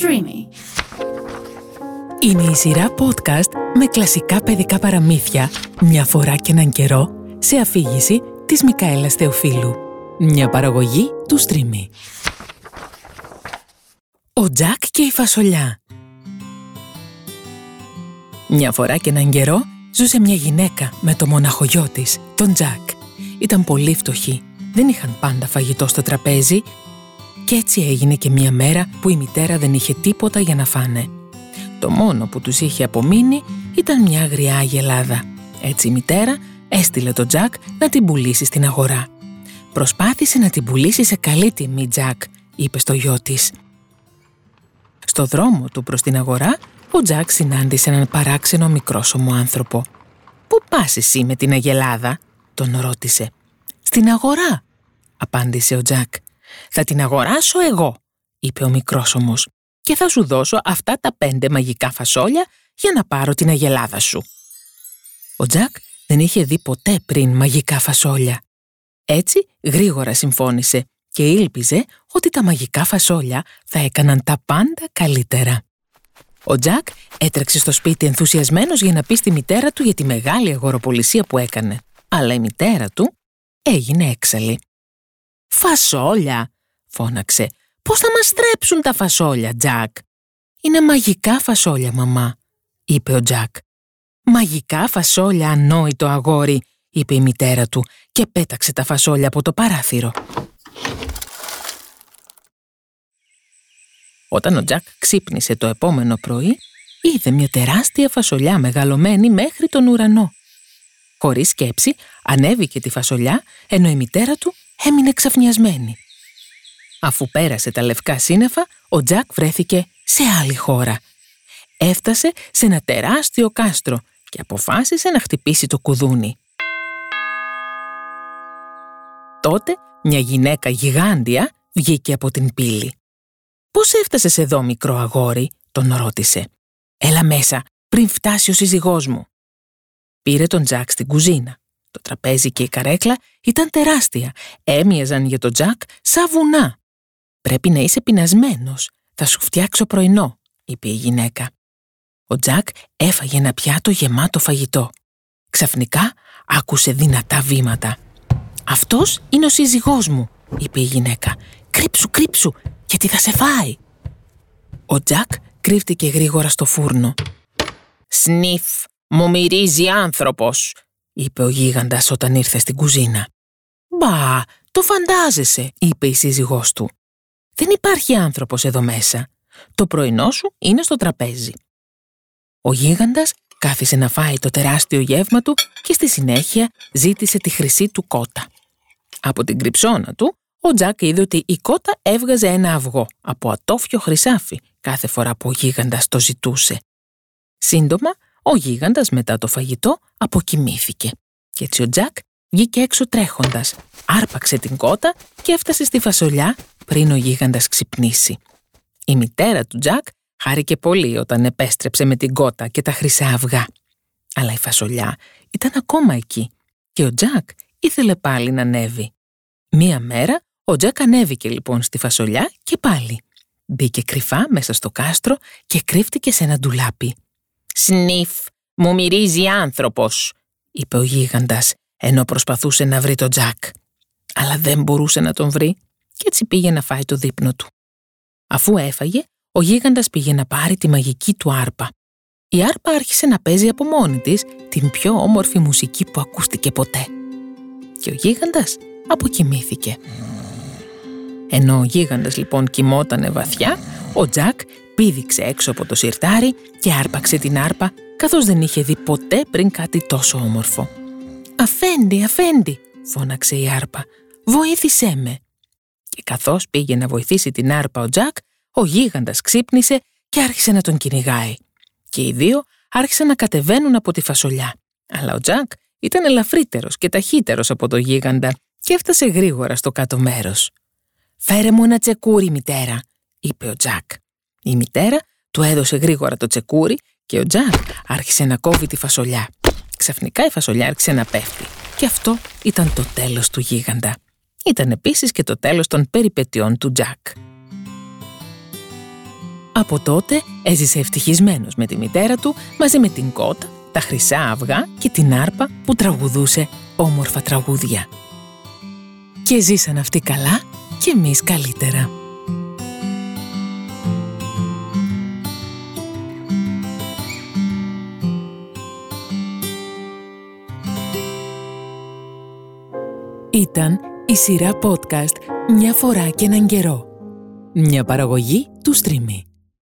Streamy. Είναι η σειρά podcast με κλασικά παιδικά παραμύθια μια φορά και έναν καιρό σε αφήγηση της Μικαέλας Θεοφίλου. Μια παραγωγή του Streamy. Ο Τζακ και η Φασολιά Μια φορά και έναν καιρό ζούσε μια γυναίκα με το μοναχογιό της, τον Τζακ. Ήταν πολύ φτωχή, δεν είχαν πάντα φαγητό στο τραπέζι και έτσι έγινε και μια μέρα που η μητέρα δεν είχε τίποτα για να φάνε. Το μόνο που τους είχε απομείνει ήταν μια αγριά αγελάδα. Έτσι η μητέρα έστειλε τον Τζακ να την πουλήσει στην αγορά. «Προσπάθησε να την πουλήσει σε καλή τιμή, Τζακ», είπε στο γιο της. Στο δρόμο του προς την αγορά, ο Τζακ συνάντησε έναν παράξενο μικρόσωμο άνθρωπο. «Πού πας εσύ με την αγελάδα» τον ρώτησε. «Στην αγορά», απάντησε ο Τζακ. «Θα την αγοράσω εγώ», είπε ο μικρόσωμος, «και θα σου δώσω αυτά τα πέντε μαγικά φασόλια για να πάρω την αγελάδα σου». Ο Τζακ δεν είχε δει ποτέ πριν μαγικά φασόλια. Έτσι γρήγορα συμφώνησε και ήλπιζε ότι τα μαγικά φασόλια θα έκαναν τα πάντα καλύτερα. Ο Τζακ έτρεξε στο σπίτι ενθουσιασμένος για να πει στη μητέρα του για τη μεγάλη αγοροπολισία που έκανε. Αλλά η μητέρα του έγινε έξαλλη. «Φασόλια», φώναξε. «Πώς θα μας στρέψουν τα φασόλια, Τζακ» «Είναι μαγικά φασόλια, μαμά», είπε ο Τζακ. «Μαγικά φασόλια, ανόητο αγόρι», είπε η μητέρα του και πέταξε τα φασόλια από το παράθυρο. Όταν ο Τζακ ξύπνησε το επόμενο πρωί, είδε μια τεράστια φασολιά μεγαλωμένη μέχρι τον ουρανό. Χωρίς σκέψη, ανέβηκε τη φασολιά, ενώ η μητέρα του έμεινε ξαφνιασμένη. Αφού πέρασε τα λευκά σύννεφα, ο Τζακ βρέθηκε σε άλλη χώρα. Έφτασε σε ένα τεράστιο κάστρο και αποφάσισε να χτυπήσει το κουδούνι. Τότε μια γυναίκα γιγάντια βγήκε από την πύλη. «Πώς έφτασες εδώ, μικρό αγόρι» τον ρώτησε. «Έλα μέσα, πριν φτάσει ο σύζυγός μου». Πήρε τον Τζακ στην κουζίνα. Το τραπέζι και η καρέκλα ήταν τεράστια. Έμοιαζαν για τον Τζακ σαν βουνά. «Πρέπει να είσαι πεινασμένος. Θα σου φτιάξω πρωινό», είπε η γυναίκα. Ο Τζακ έφαγε ένα πιάτο γεμάτο φαγητό. Ξαφνικά άκουσε δυνατά βήματα. «Αυτός είναι ο σύζυγός μου», είπε η γυναίκα. «Κρύψου, κρύψου, γιατί θα σε φάει». Ο Τζακ κρύφτηκε γρήγορα στο φούρνο. «Σνιφ, μου μυρίζει άνθρωπος», είπε ο γίγαντας όταν ήρθε στην κουζίνα. «Μπα, το φαντάζεσαι», είπε η σύζυγός του. «Δεν υπάρχει άνθρωπος εδώ μέσα. Το πρωινό σου είναι στο τραπέζι». Ο γίγαντας κάθισε να φάει το τεράστιο γεύμα του και στη συνέχεια ζήτησε τη χρυσή του κότα. Από την κρυψώνα του, ο Τζακ είδε ότι η κότα έβγαζε ένα αυγό από ατόφιο χρυσάφι κάθε φορά που ο γίγαντας το ζητούσε. Σύντομα, ο γίγαντας μετά το φαγητό αποκοιμήθηκε. Και έτσι ο Τζακ βγήκε έξω τρέχοντας, άρπαξε την κότα και έφτασε στη φασολιά πριν ο γίγαντας ξυπνήσει. Η μητέρα του Τζακ χάρηκε πολύ όταν επέστρεψε με την κότα και τα χρυσά αυγά. Αλλά η φασολιά ήταν ακόμα εκεί και ο Τζακ ήθελε πάλι να ανέβει. Μία μέρα ο Τζακ ανέβηκε λοιπόν στη φασολιά και πάλι. Μπήκε κρυφά μέσα στο κάστρο και κρύφτηκε σε ένα ντουλάπι. «Σνιφ, μου μυρίζει άνθρωπος», είπε ο γίγαντας, ενώ προσπαθούσε να βρει τον Τζακ. Αλλά δεν μπορούσε να τον βρει και έτσι πήγε να φάει το δείπνο του. Αφού έφαγε, ο γίγαντας πήγε να πάρει τη μαγική του άρπα. Η άρπα άρχισε να παίζει από μόνη της την πιο όμορφη μουσική που ακούστηκε ποτέ. Και ο γίγαντας αποκοιμήθηκε. Ενώ ο γίγαντας λοιπόν κοιμότανε βαθιά, ο Τζακ πήδηξε έξω από το σιρτάρι και άρπαξε την άρπα καθώς δεν είχε δει ποτέ πριν κάτι τόσο όμορφο. «Αφέντη, αφέντη», φώναξε η άρπα, «βοήθησέ με». Και καθώς πήγε να βοηθήσει την άρπα ο Τζακ, ο γίγαντας ξύπνησε και άρχισε να τον κυνηγάει. Και οι δύο άρχισαν να κατεβαίνουν από τη φασολιά. Αλλά ο Τζακ ήταν ελαφρύτερος και ταχύτερος από το γίγαντα και έφτασε γρήγορα στο κάτω μέρος. «Φέρε μου ένα τσεκούρι, μητέρα», είπε ο Τζακ. Η μητέρα του έδωσε γρήγορα το τσεκούρι και ο Τζακ άρχισε να κόβει τη φασολιά. Ξαφνικά η φασολιά άρχισε να πέφτει. Και αυτό ήταν το τέλος του γίγαντα. Ήταν επίσης και το τέλος των περιπετειών του Τζακ. Από τότε έζησε ευτυχισμένος με τη μητέρα του, μαζί με την κότα, τα χρυσά αυγά και την άρπα που τραγουδούσε όμορφα τραγούδια. Και ζήσαν αυτοί καλά και εμείς καλύτερα. Ήταν η σειρά podcast «Μια φορά και έναν καιρό». Μια παραγωγή του Streamy.